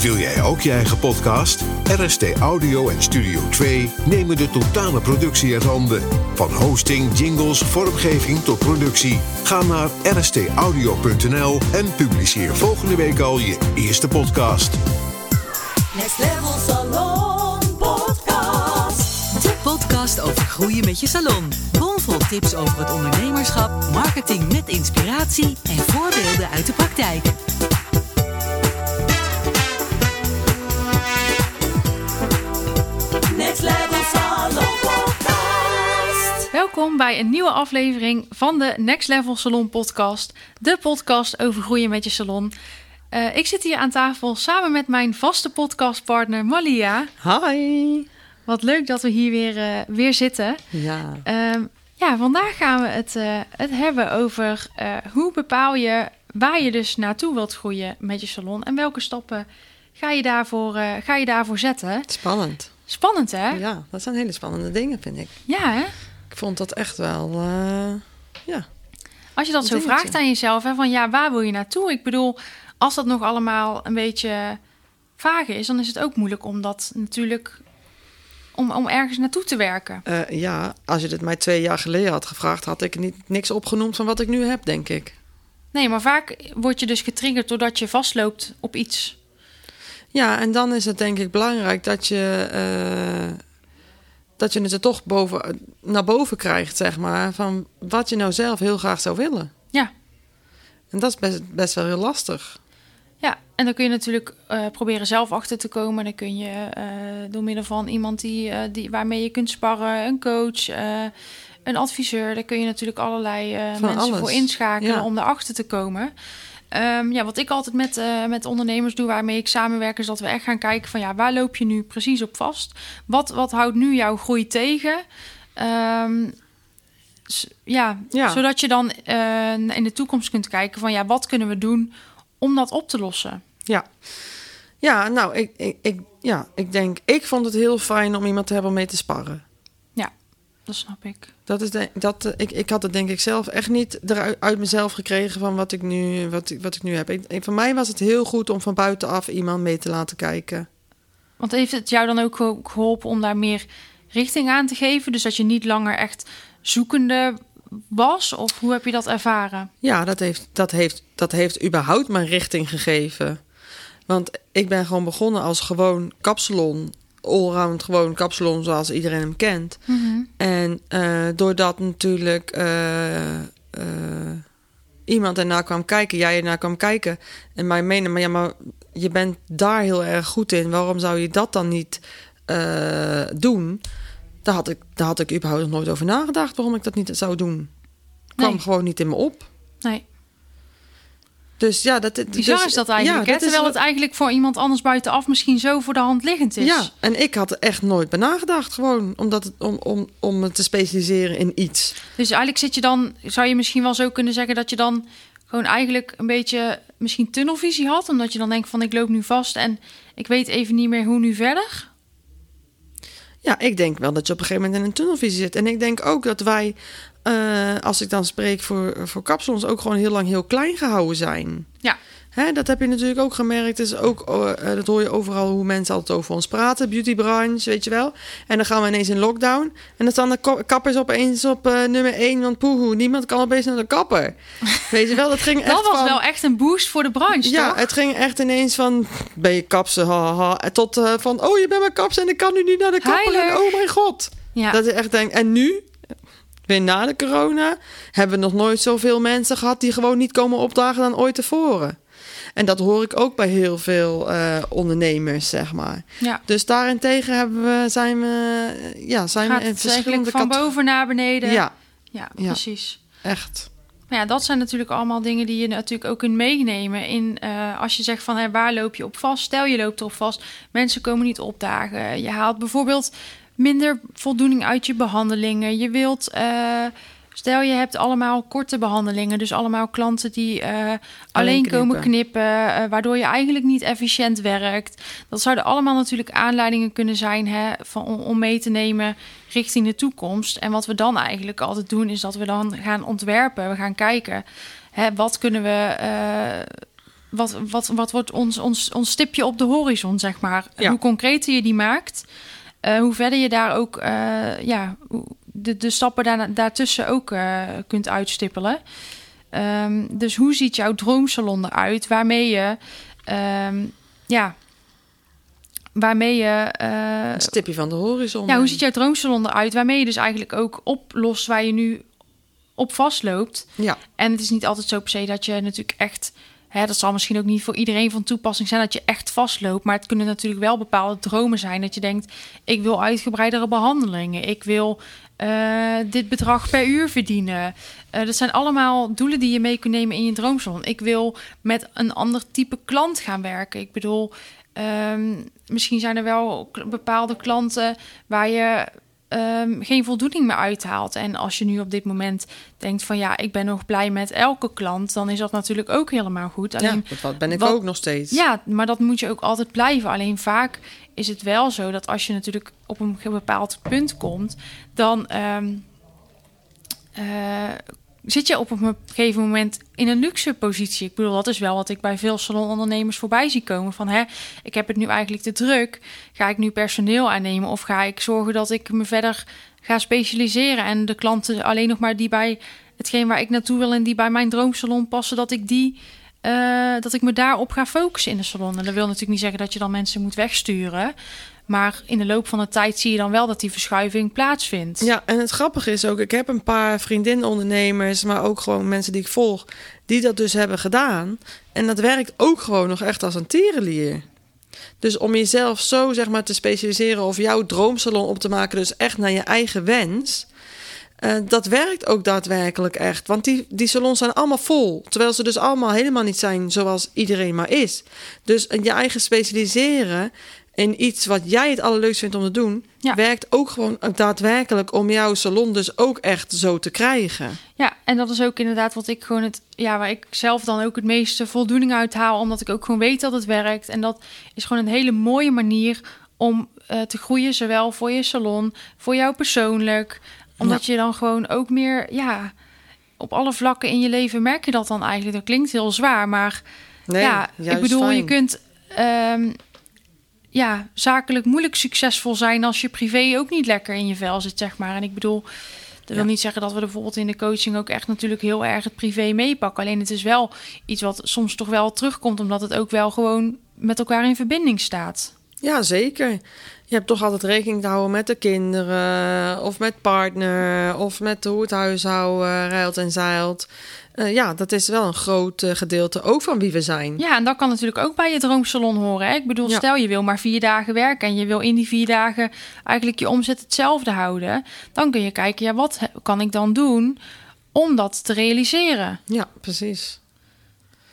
Wil jij ook je eigen podcast? RST Audio en Studio 2 nemen de totale productie uit handen. Van hosting, jingles, vormgeving tot productie. Ga naar rstaudio.nl en publiceer volgende week al je eerste podcast. Next Level Salon Podcast. De podcast over groeien met je salon. Bomvol tips over het ondernemerschap, marketing met inspiratie en voorbeelden uit de praktijk. Welkom bij een nieuwe aflevering van de Next Level Salon podcast. De podcast over groeien met je salon. Eh, ik zit hier aan tafel samen met mijn vaste podcastpartner Malia. Hi. Wat leuk dat we hier weer, eh, weer zitten. Ja. Ehm, ja, vandaag gaan we het, eh, het hebben over hoe bepaal je waar je dus naartoe wilt groeien met je salon. En welke stappen ga je daarvoor, ga je daarvoor zetten. Spannend. Spannend hè? Ja, dat zijn hele spannende dingen, vind ik. Ja hè? Vond dat echt wel, eh, ja. Als je dat zo Dingetje. vraagt aan jezelf, hè, van ja, waar wil je naartoe? Ik bedoel, als dat nog allemaal een beetje vaag is, dan is het ook moeilijk om dat natuurlijk, om, om ergens naartoe te werken. Eh, ja, als je dit mij twee jaar geleden had gevraagd, had ik niet, niks opgenoemd van wat ik nu heb, denk ik. Nee, maar vaak word je dus getriggerd doordat je vastloopt op iets. Ja, en dan is het denk ik belangrijk dat je, eh, dat je het er toch boven, naar boven krijgt, zeg maar, van wat je nou zelf heel graag zou willen. Ja. En dat is best, best wel heel lastig. Ja, en dan kun je natuurlijk eh, proberen zelf achter te komen. Dan kun je eh, door middel van iemand die, eh, die, waarmee je kunt sparren, een coach, een adviseur. Daar kun je natuurlijk allerlei mensen alles. voor inschakelen Ja. om erachter te komen. Ehm, ja, wat ik altijd met, eh, met ondernemers doe, waarmee ik samenwerk, is dat we echt gaan kijken van ja, waar loop je nu precies op vast? Wat, wat houdt nu jouw groei tegen? Ehm, ja, Ja. zodat je dan eh, in de toekomst kunt kijken van ja, wat kunnen we doen om dat op te lossen? Ja. Ja, nou, ik, ik, ik, ja, ik denk, ik vond het heel fijn om iemand te hebben om mee te sparren. Dat snap ik. Dat is de, dat, eh, ik, ik had het denk ik zelf echt niet eruit uit mezelf gekregen van wat ik nu, wat, ik- wat ik nu heb. Ik, voor mij was het heel goed om van buitenaf iemand mee te laten kijken. Want heeft het jou dan ook ge- geholpen om daar meer richting aan te geven? Dus dat je niet langer echt zoekende was? Of hoe heb je dat ervaren? Ja, dat heeft, dat heeft, dat heeft überhaupt mijn richting gegeven. Want ik ben gewoon begonnen als gewoon kapsalon. Allround gewoon kapsalon zoals iedereen hem kent. En eh, doordat natuurlijk eh, eh, iemand ernaar kwam kijken, jij ernaar kwam kijken. En mij menen, maar ja, maar je bent daar heel erg goed in. Waarom zou je dat dan niet doen? Daar had, ik, daar had ik überhaupt nog nooit over nagedacht waarom ik dat niet zou doen. Kwam gewoon niet in me op. Nee, Dus ja, dat, dat bizar dus- is dat eigenlijk. ja, dat Terwijl het eigenlijk voor iemand anders buitenaf misschien zo voor de hand liggend is. Ja, en ik had er echt nooit bij nagedacht, gewoon omdat het, om, om, om te specialiseren in iets. Dus eigenlijk zit je dan, zou je misschien wel zo kunnen zeggen dat je dan gewoon eigenlijk een beetje misschien tunnelvisie had. Omdat je dan denkt van ik loop nu vast en ik weet even niet meer hoe nu verder. Ja, ik denk wel dat je op een gegeven moment in een tunnelvisie zit. En ik denk ook dat wij, eh, als ik dan spreek voor, voor kapsalons, ook gewoon heel lang heel klein gehouden zijn. Ja. Hè, dat heb je natuurlijk ook gemerkt. Dus ook, eh, dat hoor je overal hoe mensen altijd over ons praten. Beautybranche, weet je wel. En dan gaan we ineens in lockdown. En dan staan de kappers opeens op eh, nummer 1. Want poehoe, niemand kan opeens naar de kapper. weet je wel, dat ging echt Dat was van... wel echt een boost voor de branche, Ja, toch? het ging echt ineens van, ben je kapsen, ha, ha, ha, tot van, oh, je bent mijn kapsen en ik kan nu niet naar de kapper. En, oh mijn god. Ja. Dat is echt denk, en nu, weer na de corona, hebben we nog nooit zoveel mensen gehad die gewoon niet komen opdagen dan ooit tevoren. En dat hoor ik ook bij heel veel eh, ondernemers, zeg maar. ja. Dus daarentegen hebben we, zijn we, ja, zijn Gaat we in verschillende van boven naar beneden? Ja, ja, Ja. precies. echt. Maar ja, dat zijn natuurlijk allemaal dingen die je natuurlijk ook kunt meenemen. In, eh, als je zegt van hè, waar loop je op vast? Stel je loopt erop vast. Mensen komen niet opdagen. Je haalt bijvoorbeeld minder voldoening uit je behandelingen. Je wilt. eh, Stel je hebt allemaal korte behandelingen, dus allemaal klanten die eh, alleen komen knippen. knippen, eh, waardoor je eigenlijk niet efficiënt werkt. Dat zouden allemaal natuurlijk aanleidingen kunnen zijn hè, van, om, mee te nemen richting de toekomst. En wat we dan eigenlijk altijd doen, is dat we dan gaan ontwerpen. We gaan kijken, hè, wat kunnen we, wat, wat, wat wordt ons, ons, ons stipje op de horizon, zeg maar. Ja. Hoe concreter je die maakt, eh, hoe verder je daar ook eh, ja, de, de stappen daar, daartussen ook eh, kunt uitstippelen. Ehm, dus hoe ziet jouw droomsalon eruit? Waarmee je, ehm, ja, waarmee je. Een stipje van de horizon. ja, hoe ziet jouw droomsalon eruit? Waarmee je dus eigenlijk ook oplost waar je nu op vastloopt. Ja, En het is niet altijd zo per se dat je natuurlijk echt... Hè, dat zal misschien ook niet voor iedereen van toepassing zijn dat je echt vastloopt. Maar het kunnen natuurlijk wel bepaalde dromen zijn. Dat je denkt, ik wil uitgebreidere behandelingen. Ik wil eh, dit bedrag per uur verdienen. Eh, dat zijn allemaal doelen die je mee kunt nemen in je droomsalon. Ik wil met een ander type klant gaan werken. Ik bedoel, ehm, misschien zijn er wel bepaalde klanten waar je ehm, geen voldoening meer uithaalt. En als je nu op dit moment denkt van ja, ik ben nog blij met elke klant, dan is dat natuurlijk ook helemaal goed. ja Alleen, dat wat ben ik wat- ook nog steeds. ja, maar dat moet je ook altijd blijven. Alleen vaak is het wel zo dat als je natuurlijk op een bepaald punt komt, dan ehm, eh, zit je op een gegeven moment in een luxe positie. Ik bedoel, dat is wel wat ik bij veel salonondernemers voorbij zie komen. Van hè, ik heb het nu eigenlijk te druk. Ga ik nu personeel aannemen of ga ik zorgen dat ik me verder ga specialiseren en de klanten alleen nog maar die bij hetgeen waar ik naartoe wil en die bij mijn droomsalon passen, dat ik die eh, dat ik me daarop ga focussen in de salon. En dat wil natuurlijk niet zeggen dat je dan mensen moet wegsturen. Maar in de loop van de tijd zie je dan wel dat die verschuiving plaatsvindt. Ja, en het grappige is ook, ik heb een paar vriendinnen-ondernemers, maar ook gewoon mensen die ik volg, die dat dus hebben gedaan. En dat werkt ook gewoon nog echt als een tierenlier. Dus om jezelf zo zeg maar te specialiseren of jouw droomsalon op te maken, dus echt naar je eigen wens. eh, dat werkt ook daadwerkelijk echt. Want die, die salons zijn allemaal vol. Terwijl ze dus allemaal helemaal niet zijn zoals iedereen maar is. Dus je eigen specialiseren in iets wat jij het allerleukst vindt om te doen, Ja. werkt ook gewoon daadwerkelijk om jouw salon dus ook echt zo te krijgen. Ja, en dat is ook inderdaad wat ik gewoon het, ja, waar ik zelf dan ook het meeste voldoening uit haal, omdat ik ook gewoon weet dat het werkt. En dat is gewoon een hele mooie manier om eh, te groeien, zowel voor je salon, voor jou persoonlijk, omdat je dan gewoon ook meer, ja, op alle vlakken in je leven merk je dat dan eigenlijk. Dat klinkt heel zwaar, maar Nee, ja, ik bedoel, je kunt ehm, ja, zakelijk moeilijk succesvol zijn als je privé ook niet lekker in je vel zit, zeg maar. En ik bedoel, dat wil Ja. niet zeggen dat we bijvoorbeeld in de coaching ook echt natuurlijk heel erg het privé meepakken. Alleen het is wel iets wat soms toch wel terugkomt, omdat het ook wel gewoon met elkaar in verbinding staat. Ja, zeker. Je hebt toch altijd rekening te houden met de kinderen, of met partner, of met hoe het huishouden rijlt en zeilt. Eh, ja, dat is wel een groot eh, gedeelte ook van wie we zijn. Ja, en dat kan natuurlijk ook bij je droomsalon horen. Hè? Ik bedoel, Ja. stel je wil maar vier dagen werken en je wil in die vier dagen eigenlijk je omzet hetzelfde houden. Dan kun je kijken, ja, wat kan ik dan doen om dat te realiseren? Ja, precies.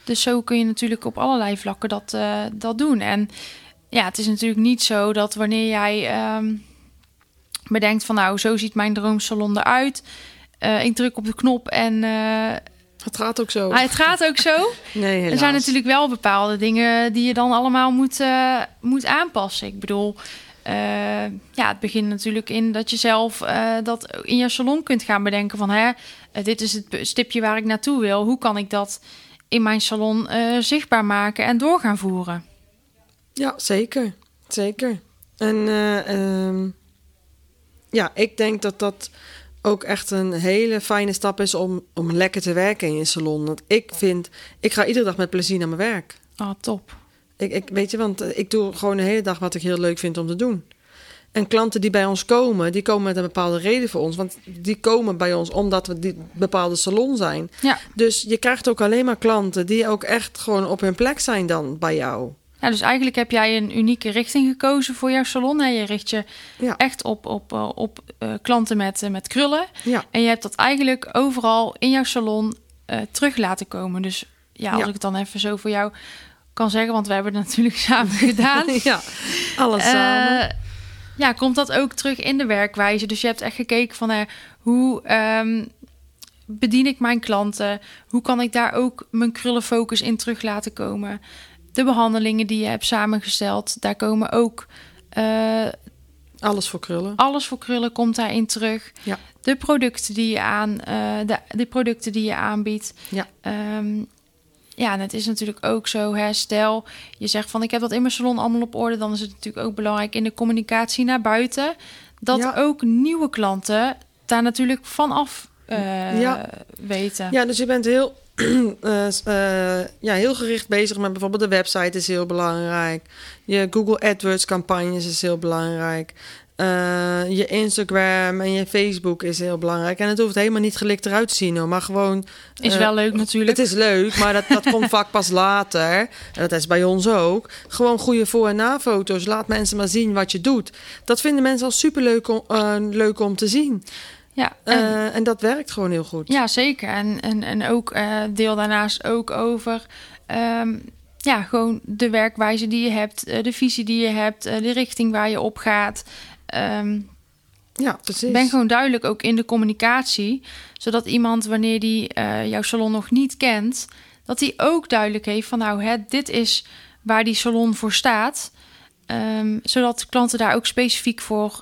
Dus zo kun je natuurlijk op allerlei vlakken dat, eh, dat doen. En ja, het is natuurlijk niet zo dat wanneer jij ehm, bedenkt van nou, zo ziet mijn droomsalon eruit. Eh ik druk op de knop en Het gaat ook zo. ah, het gaat ook zo. Nee, helaas. Er zijn natuurlijk wel bepaalde dingen die je dan allemaal moet, eh, moet aanpassen. Ik bedoel, eh, ja, het begint natuurlijk in dat je zelf eh, dat in je salon kunt gaan bedenken van hè, dit is het stipje waar ik naartoe wil. Hoe kan ik dat in mijn salon zichtbaar maken en door gaan voeren? Ja, zeker. Zeker. En eh, ehm, ja, ik denk dat dat ook echt een hele fijne stap is om, om lekker te werken in je salon. Want ik vind, ik ga iedere dag met plezier naar mijn werk. Ah, top. Ik, ik, weet je, want ik doe gewoon de hele dag wat ik heel leuk vind om te doen. En klanten die bij ons komen, die komen met een bepaalde reden voor ons. Want die komen bij ons omdat we die bepaalde salon zijn. Ja. Dus je krijgt ook alleen maar klanten die ook echt gewoon op hun plek zijn dan bij jou. Ja, dus eigenlijk heb jij een unieke richting gekozen voor jouw salon. Hè? Je richt je Ja. echt op, op, eh, op eh, klanten met, eh, met krullen. Ja. En je hebt dat eigenlijk overal in jouw salon terug laten komen. Dus ja, als Ja. ik het dan even zo voor jou kan zeggen, want we hebben het natuurlijk samen gedaan. ja, alles samen. Ja, komt dat ook terug in de werkwijze? Dus je hebt echt gekeken van hoe ehm, bedien ik mijn klanten? Hoe kan ik daar ook mijn krullenfocus in terug laten komen? De behandelingen die je hebt samengesteld, daar komen ook eh, Alles voor krullen. alles voor krullen komt daarin terug. Ja. De producten die je aan, eh, de, de producten die je aanbiedt. Ja. Ehm, ja, en het is natuurlijk ook zo, hè, stel je zegt van ik heb dat in mijn salon allemaal op orde, dan is het natuurlijk ook belangrijk in de communicatie naar buiten dat Ja. ook nieuwe klanten daar natuurlijk vanaf eh Ja. weten. Ja, dus je bent heel, eh, eh, ja, heel gericht bezig met bijvoorbeeld de website is heel belangrijk. Je Google AdWords campagnes is heel belangrijk. Je Instagram en je Facebook is heel belangrijk. En het hoeft helemaal niet gelikt eruit te zien hoor, maar gewoon... Is wel leuk natuurlijk. Het is leuk, maar dat, dat komt vaak pas later. En dat is bij ons ook. Gewoon goede voor- en na-foto's. Laat mensen maar zien wat je doet. Dat vinden mensen al superleuk om, leuk om te zien. Ja, en- Eh, en dat werkt gewoon heel goed. Ja, zeker. En, en, en ook eh, deel daarnaast ook over ehm, ja, gewoon de werkwijze die je hebt, eh, de visie die je hebt, de richting waar je op gaat. Ehm, Ja, precies. ben gewoon duidelijk ook in de communicatie, zodat iemand wanneer die jouw salon nog niet kent, dat hij ook duidelijk heeft van nou, hè, dit is waar die salon voor staat. Ehm, zodat klanten daar ook specifiek voor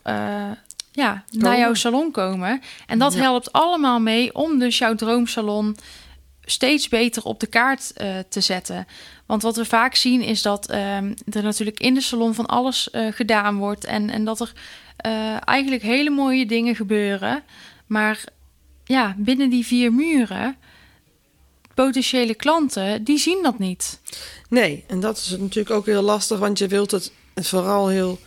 ja, naar jouw salon komen. En dat Ja. helpt allemaal mee om dus jouw droomsalon steeds beter op de kaart eh, te zetten. Want wat we vaak zien is dat ehm, er natuurlijk in de salon van alles eh, gedaan wordt. En, en dat er eh, eigenlijk hele mooie dingen gebeuren. Maar ja, binnen die vier muren, potentiële klanten, die zien dat niet. Nee, en dat is natuurlijk ook heel lastig, want je wilt het vooral heel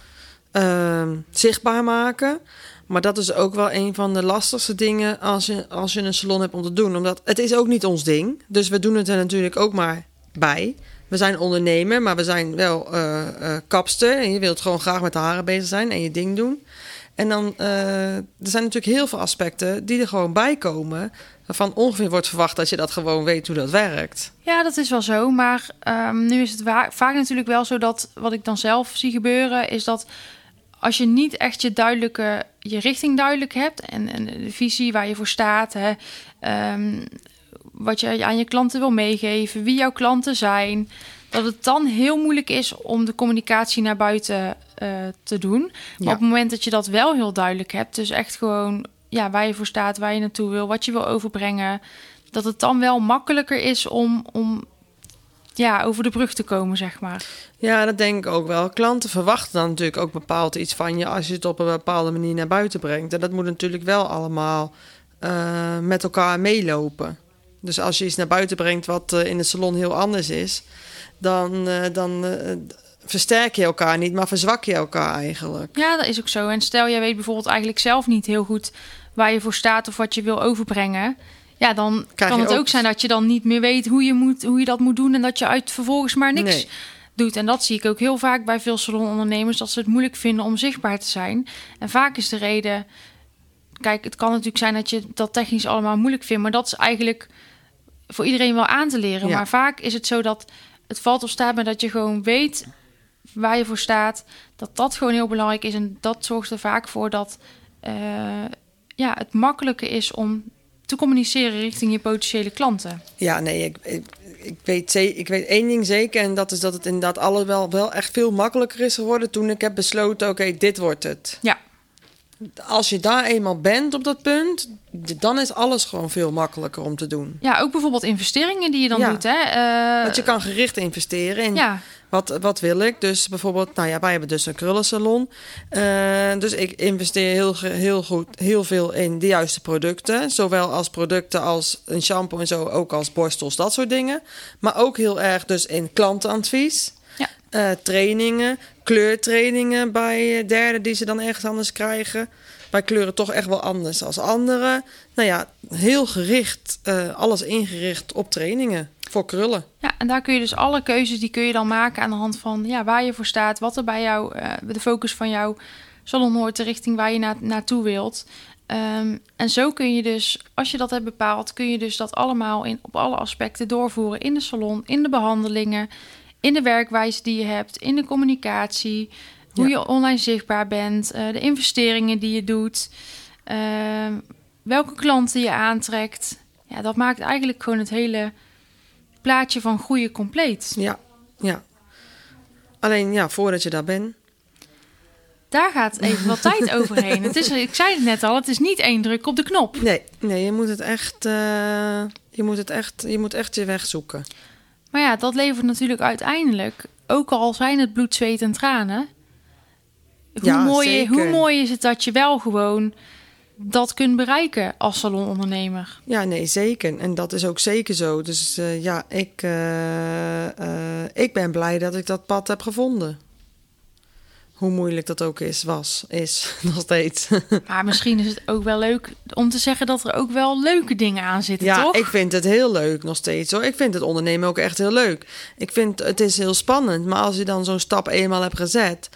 ehm, zichtbaar maken. Maar dat is ook wel een van de lastigste dingen als je, als je een salon hebt om te doen. Omdat het is ook niet ons ding. Dus we doen het er natuurlijk ook maar bij. We zijn ondernemer, maar we zijn wel eh, kapster. En je wilt gewoon graag met de haren bezig zijn en je ding doen. En dan, eh, er zijn natuurlijk heel veel aspecten die er gewoon bij komen. Waarvan ongeveer wordt verwacht dat je dat gewoon weet hoe dat werkt. Ja, dat is wel zo. Maar ehm, nu is het vaak natuurlijk wel zo dat wat ik dan zelf zie gebeuren, is dat als je niet echt je duidelijke, je richting duidelijk hebt en, en de visie waar je voor staat, hè, ehm, wat je aan je klanten wil meegeven, wie jouw klanten zijn, dat het dan heel moeilijk is om de communicatie naar buiten eh, te doen. Maar Ja. op het moment dat je dat wel heel duidelijk hebt, dus echt gewoon ja, waar je voor staat, waar je naartoe wil, wat je wil overbrengen, dat het dan wel makkelijker is om, om ja, over de brug te komen, zeg maar. Ja, dat denk ik ook wel. Klanten verwachten dan natuurlijk ook bepaald iets van je als je het op een bepaalde manier naar buiten brengt. En dat moet natuurlijk wel allemaal eh, met elkaar meelopen. Dus als je iets naar buiten brengt wat eh, in het salon heel anders is, dan, eh, dan versterk je elkaar niet, maar verzwak je elkaar eigenlijk. Ja, dat is ook zo. En stel, jij weet bijvoorbeeld eigenlijk zelf niet heel goed waar je voor staat of wat je wil overbrengen. Ja, dan Krijg kan het ook... ook- zijn dat je dan niet meer weet hoe je, moet, hoe je dat moet doen en dat je uit vervolgens maar niks Nee. doet. En dat zie ik ook heel vaak bij veel salonondernemers, dat ze het moeilijk vinden om zichtbaar te zijn. En vaak is de reden, kijk, het kan natuurlijk zijn dat je dat technisch allemaal moeilijk vindt, maar dat is eigenlijk voor iedereen wel aan te leren. Ja. Maar vaak is het zo dat het valt of staat met dat je gewoon weet waar je voor staat, dat dat gewoon heel belangrijk is. En dat zorgt er vaak voor dat eh, ja, het makkelijker is om te communiceren richting je potentiële klanten. Ja, nee, ik, ik, ik, weet, ik weet één ding zeker. En dat is dat het inderdaad alle wel, wel echt veel makkelijker is geworden toen ik heb besloten, oké, dit wordt het. Ja, Als je daar eenmaal bent op dat punt, dan is alles gewoon veel makkelijker om te doen. ja ook bijvoorbeeld investeringen die je dan Ja. doet. Hè? Eh, Want je kan gericht investeren in ja, wat, wat wil ik. Dus bijvoorbeeld, nou ja, wij hebben dus een krullensalon. Eh, dus ik investeer heel, heel goed, heel veel in de juiste producten. Zowel als producten als een shampoo en zo, ook als borstels, dat soort dingen. Maar ook heel erg dus in klantenadvies. Eh, trainingen, kleurtrainingen bij eh, derden die ze dan ergens anders krijgen. Wij kleuren toch echt wel anders als anderen. Nou ja, heel gericht, eh, alles ingericht op trainingen voor krullen. ja, en daar kun je dus alle keuzes die kun je dan maken aan de hand van ja, waar je voor staat, wat er bij jou, de focus van jouw salon hoort, de richting waar je na, naartoe wilt. Ehm, en zo kun je dus, als je dat hebt bepaald, kun je dus dat allemaal in, op alle aspecten doorvoeren in de salon, in de behandelingen, in de werkwijze die je hebt, in de communicatie, hoe Ja. je online zichtbaar bent, eh, de investeringen die je doet, ehm, welke klanten je aantrekt. Ja, dat maakt eigenlijk gewoon het hele plaatje van groeien compleet. Ja, ja. Alleen ja, voordat je daar bent. Daar gaat even wat tijd overheen. Het is, ik zei het net al, het is niet één druk op de knop. Nee, nee, je moet het echt, eh, je moet het echt, je moet echt je weg zoeken. Maar ja, dat levert natuurlijk uiteindelijk, ook al zijn het bloed, zweet en tranen. Hoe, Ja, mooi, zeker. hoe mooi is het dat je wel gewoon dat kunt bereiken als salonondernemer? Ja, nee, zeker. En dat is ook zeker zo. Dus eh, ja, ik, eh, eh, ik ben blij dat ik dat pad heb gevonden. Hoe moeilijk dat ook is, was, is nog steeds. Maar misschien is het ook wel leuk om te zeggen dat er ook wel leuke dingen aan zitten, ja, toch? ik vind het heel leuk nog steeds hoor. Ik vind het ondernemen ook echt heel leuk. Ik vind het is heel spannend, maar als je dan zo'n stap eenmaal hebt gezet,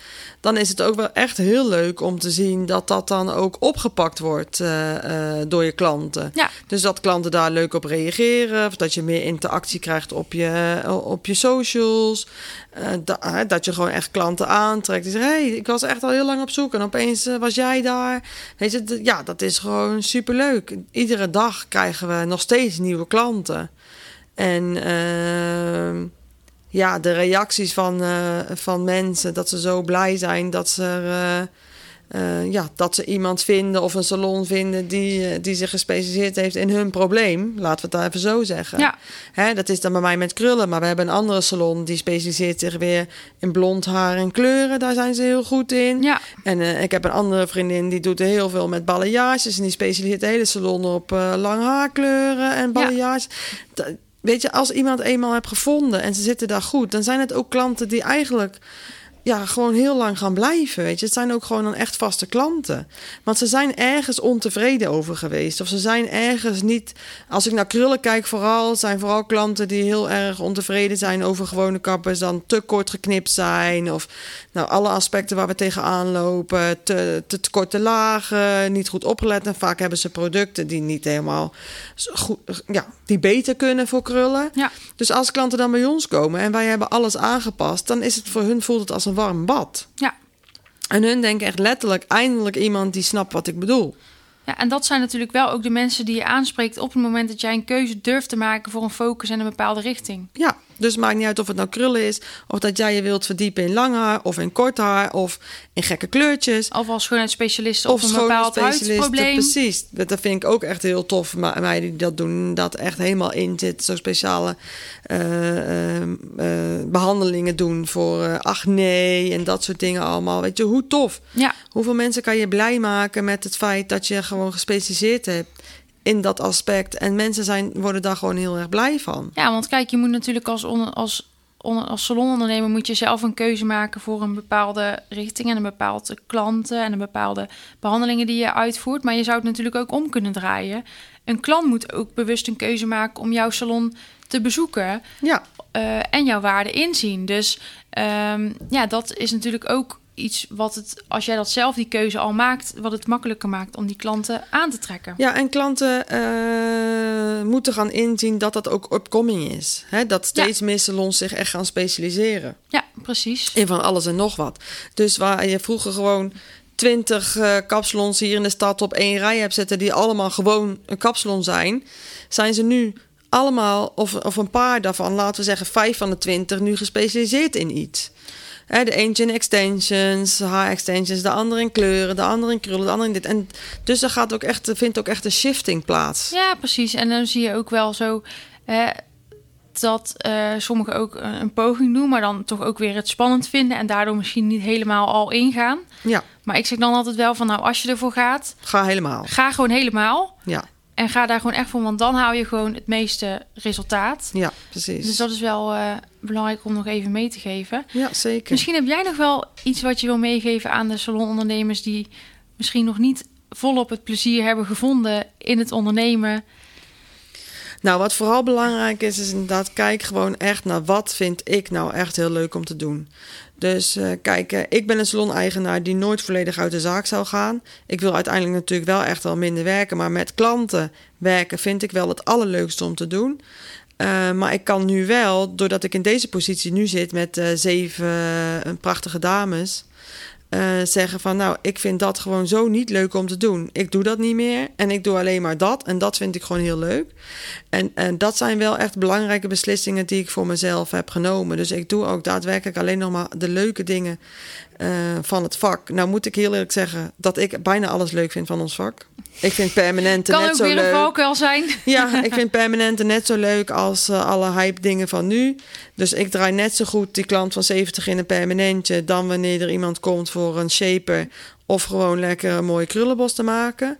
dan is het ook wel echt heel leuk om te zien dat dat dan ook opgepakt wordt eh, eh, door je klanten. Ja. Dus dat klanten daar leuk op reageren, of dat je meer interactie krijgt op je, op je socials. Eh, da- dat je gewoon echt klanten aantrekt. Die zeggen, hey, ik was echt al heel lang op zoek en opeens eh, was jij daar. Weet je, ja, dat is gewoon superleuk. Iedere dag krijgen we nog steeds nieuwe klanten. En ehm, ja, de reacties van, eh, van mensen, dat ze zo blij zijn dat ze, er, eh, eh, ja, dat ze iemand vinden of een salon vinden die, die zich gespecialiseerd heeft in hun probleem. Laten we het daar even zo zeggen. Ja. Hè, dat is dan bij mij met krullen, maar we hebben een andere salon die specialiseert zich weer in blond haar en kleuren. Daar zijn ze heel goed in. Ja. En ik heb een andere vriendin die doet heel veel met balayages. En die specialiseert de hele salon op lang haarkleuren en balayage. Da- Weet je, als iemand eenmaal hebt gevonden en ze zitten daar goed, dan zijn het ook klanten die eigenlijk ja, gewoon heel lang gaan blijven. Weet je, het zijn ook gewoon dan echt vaste klanten. Want ze zijn ergens ontevreden over geweest. Of ze zijn ergens niet. Als ik naar krullen kijk, vooral zijn vooral klanten die heel erg ontevreden zijn over gewone kappers, dan te kort geknipt zijn. Of nou, alle aspecten waar we tegenaan lopen. Te, te, te korte lagen, niet goed opgelet. En vaak hebben ze producten die niet helemaal goed, ja, die beter kunnen voor krullen. Ja. Dus als klanten dan bij ons komen en wij hebben alles aangepast, dan is het voor hun voelt het als een warm bad. Ja. En hun denken echt letterlijk eindelijk iemand die snapt wat ik bedoel. Ja, en dat zijn natuurlijk wel ook de mensen die je aanspreekt op het moment dat jij een keuze durft te maken voor een focus en een bepaalde richting. Ja, dus het maakt niet uit of het nou krullen is, of dat jij je wilt verdiepen in lang haar, of in kort haar, of in gekke kleurtjes. Of als schoonheidsspecialist of, Of een bepaald huidprobleem. Precies, dat dat vind ik ook echt heel tof. Maar meiden die dat doen, dat echt helemaal in zit. Zo speciale eh, eh, eh, behandelingen doen voor acne en dat soort dingen allemaal. Weet je, hoe tof. Ja, Hoeveel mensen kan je blij maken met het feit dat je gewoon gespecialiseerd hebt in dat aspect. En mensen zijn, worden daar gewoon heel erg blij van. ja, want kijk, je moet natuurlijk als, on- als, on- als salonondernemer moet je zelf een keuze maken voor een bepaalde richting en een bepaalde klanten en een bepaalde behandelingen die je uitvoert. Maar je zou het natuurlijk ook om kunnen draaien. Een klant moet ook bewust een keuze maken om jouw salon te bezoeken. Ja, eh, en jouw waarde inzien. Dus ehm, ja, dat is natuurlijk ook iets wat het, als jij dat zelf die keuze al maakt, wat het makkelijker maakt om die klanten aan te trekken. ja en klanten eh, moeten gaan inzien dat dat ook upcoming is. Hè? Dat steeds meer salons zich echt gaan specialiseren. Ja, precies. In van alles en nog wat. Dus waar je vroeger gewoon twintig eh kapsalons hier in de stad op één rij hebt zitten... die allemaal gewoon een kapsalon zijn... zijn ze nu allemaal, of, of een paar daarvan, laten we zeggen vijf van de twintig... nu gespecialiseerd in iets. Hè, de eentje in extensions, haar-extensions, de andere in kleuren... de andere in krullen, de andere in dit. En dus er gaat ook echt, vindt ook echt een shifting plaats. Ja, precies. En dan zie je ook wel zo hè, dat eh, sommigen ook een, een poging doen, maar dan toch ook weer het spannend vinden en daardoor misschien niet helemaal al ingaan. Ja, Maar ik zeg dan altijd wel van, nou, als je ervoor gaat, ga helemaal. ga gewoon helemaal Ja, en ga daar gewoon echt voor, want dan haal je gewoon het meeste resultaat. ja precies. Dus dat is wel eh, belangrijk om nog even mee te geven. ja, zeker. Misschien heb jij nog wel iets wat je wil meegeven aan de salonondernemers die misschien nog niet volop het plezier hebben gevonden in het ondernemen. Nou, wat vooral belangrijk is, is inderdaad, kijk gewoon echt naar wat vind ik nou echt heel leuk om te doen. Dus eh, kijk, ik ben een salon-eigenaar die nooit volledig uit de zaak zou gaan. Ik wil uiteindelijk natuurlijk wel echt wel minder werken, maar met klanten werken vind ik wel het allerleukste om te doen. Eh, maar ik kan nu wel, doordat ik in deze positie nu zit met eh, zeven prachtige dames, eh, zeggen van nou, ik vind dat gewoon zo niet leuk om te doen. Ik doe dat niet meer en ik doe alleen maar dat en dat vind ik gewoon heel leuk. En, en dat zijn wel echt belangrijke beslissingen die ik voor mezelf heb genomen. Dus ik doe ook daadwerkelijk alleen nog maar de leuke dingen eh, van het vak. Nou moet ik heel eerlijk zeggen dat ik bijna alles leuk vind van ons vak. Ik vind permanente Kan net ook zo weer een leuk. valkuil zijn. Ja, ik vind permanente net zo leuk als eh, alle hype dingen van nu. Dus ik draai net zo goed die klant van 70 in een permanentje... dan wanneer er iemand komt voor een shaper... of gewoon lekker een mooie krullenbos te maken.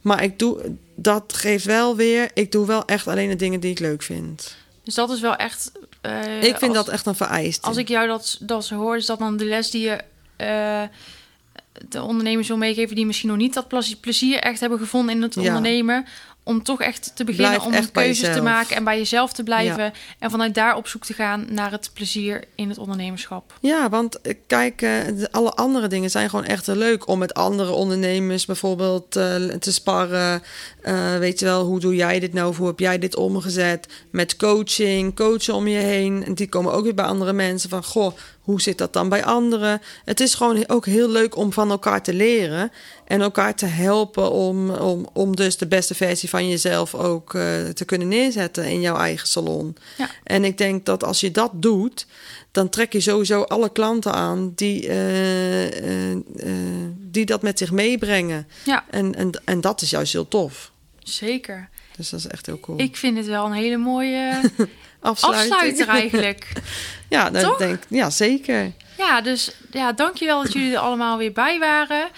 Maar ik doe, dat geeft wel weer... ik doe wel echt alleen de dingen die ik leuk vind. Dus dat is wel echt... eh, ik vind als- dat echt een vereiste. Als ik jou dat, dat hoor, is dat dan de les die je eh, de ondernemers wil meegeven... die misschien nog niet dat plezier- echt hebben gevonden in het Ja. ondernemen... om toch echt te beginnen Blijf om keuzes te maken... en bij jezelf te blijven. En vanuit daar op zoek te gaan naar het plezier in het ondernemerschap. Ja, want eh, kijk, eh, alle andere dingen zijn gewoon echt leuk. Om met andere ondernemers bijvoorbeeld te sparren. Weet je wel, hoe doe jij dit nou? Of hoe heb jij dit omgezet? Met coaching, coachen om je heen. En die komen ook weer bij andere mensen van... Goh, hoe zit dat dan bij anderen? Het is gewoon ook heel leuk om van elkaar te leren. En elkaar te helpen om, om, om dus de beste versie van jezelf ook eh, te kunnen neerzetten in jouw eigen salon. Ja. En ik denk dat als je dat doet, dan trek je sowieso alle klanten aan die, eh, eh, die dat met zich meebrengen. Ja, En, en, en dat is juist heel tof. zeker. Dus dat is echt heel cool. Ik vind het wel een hele mooie Afsluiter eigenlijk. ja, dat Toch? denk ja, zeker. Ja, dus ja, dankjewel dat jullie er allemaal weer bij waren.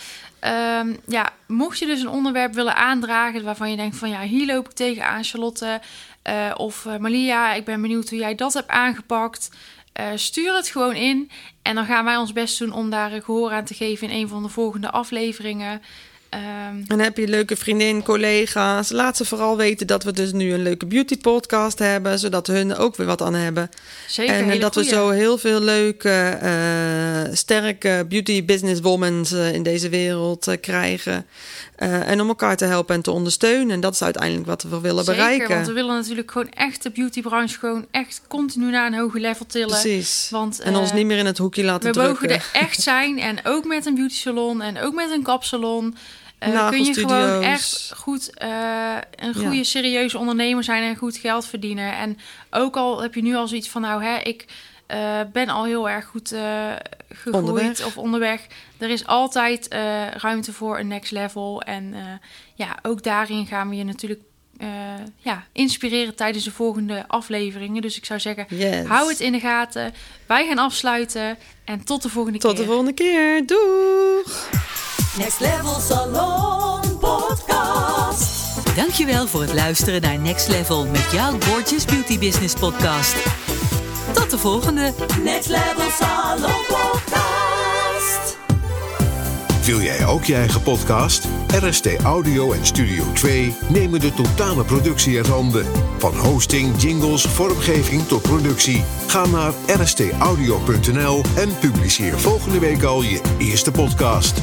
Ehm, ja, mocht je dus een onderwerp willen aandragen waarvan je denkt van ja, hier loop ik tegenaan, Charlotte. eh, of eh, Malia, ik ben benieuwd hoe jij dat hebt aangepakt. Eh, stuur het gewoon in. En dan gaan wij ons best doen om daar een gehoor aan te geven in een van de volgende afleveringen. Ehm, En heb je leuke vriendin, collega's, laat ze vooral weten dat we dus nu een leuke beauty podcast hebben, zodat hun ook weer wat aan hebben. zeker. en eh, dat we zo heel veel leuke, eh, sterke beauty business women eh, in deze wereld krijgen. En om elkaar te helpen en te ondersteunen. En dat is uiteindelijk wat we willen Zeker, bereiken. want we willen natuurlijk gewoon echt de beautybranche gewoon echt continu naar een hoger level tillen. Precies. Want, en ons niet meer in het hoekje laten We drukken. mogen er echt zijn. En ook met een beauty salon en ook met een kapsalon. Eh, kun je gewoon echt goed eh, een goede, Ja. serieuze ondernemer zijn en goed geld verdienen. En ook al heb je nu al zoiets van, nou hè, ik eh, ben al heel erg goed gegroeid Onderweg. of onderweg. Er is altijd ruimte voor een next level. En ja, ook daarin gaan we je natuurlijk ja, inspireren tijdens de volgende afleveringen. Dus ik zou zeggen, Yes. hou het in de gaten. Wij gaan afsluiten en tot de volgende Tot keer. de volgende keer. Doeg! Next Level Salon Podcast. Dankjewel voor het luisteren naar Next Level met jouw Gorgeous Beauty Business podcast. Tot de volgende! Next Level Salon Podcast. Wil jij ook je eigen podcast? RST Audio en Studio 2 nemen de totale productie in handen. Van hosting, jingles, vormgeving tot productie. Ga naar rstaudio.nl en publiceer volgende week al je eerste podcast.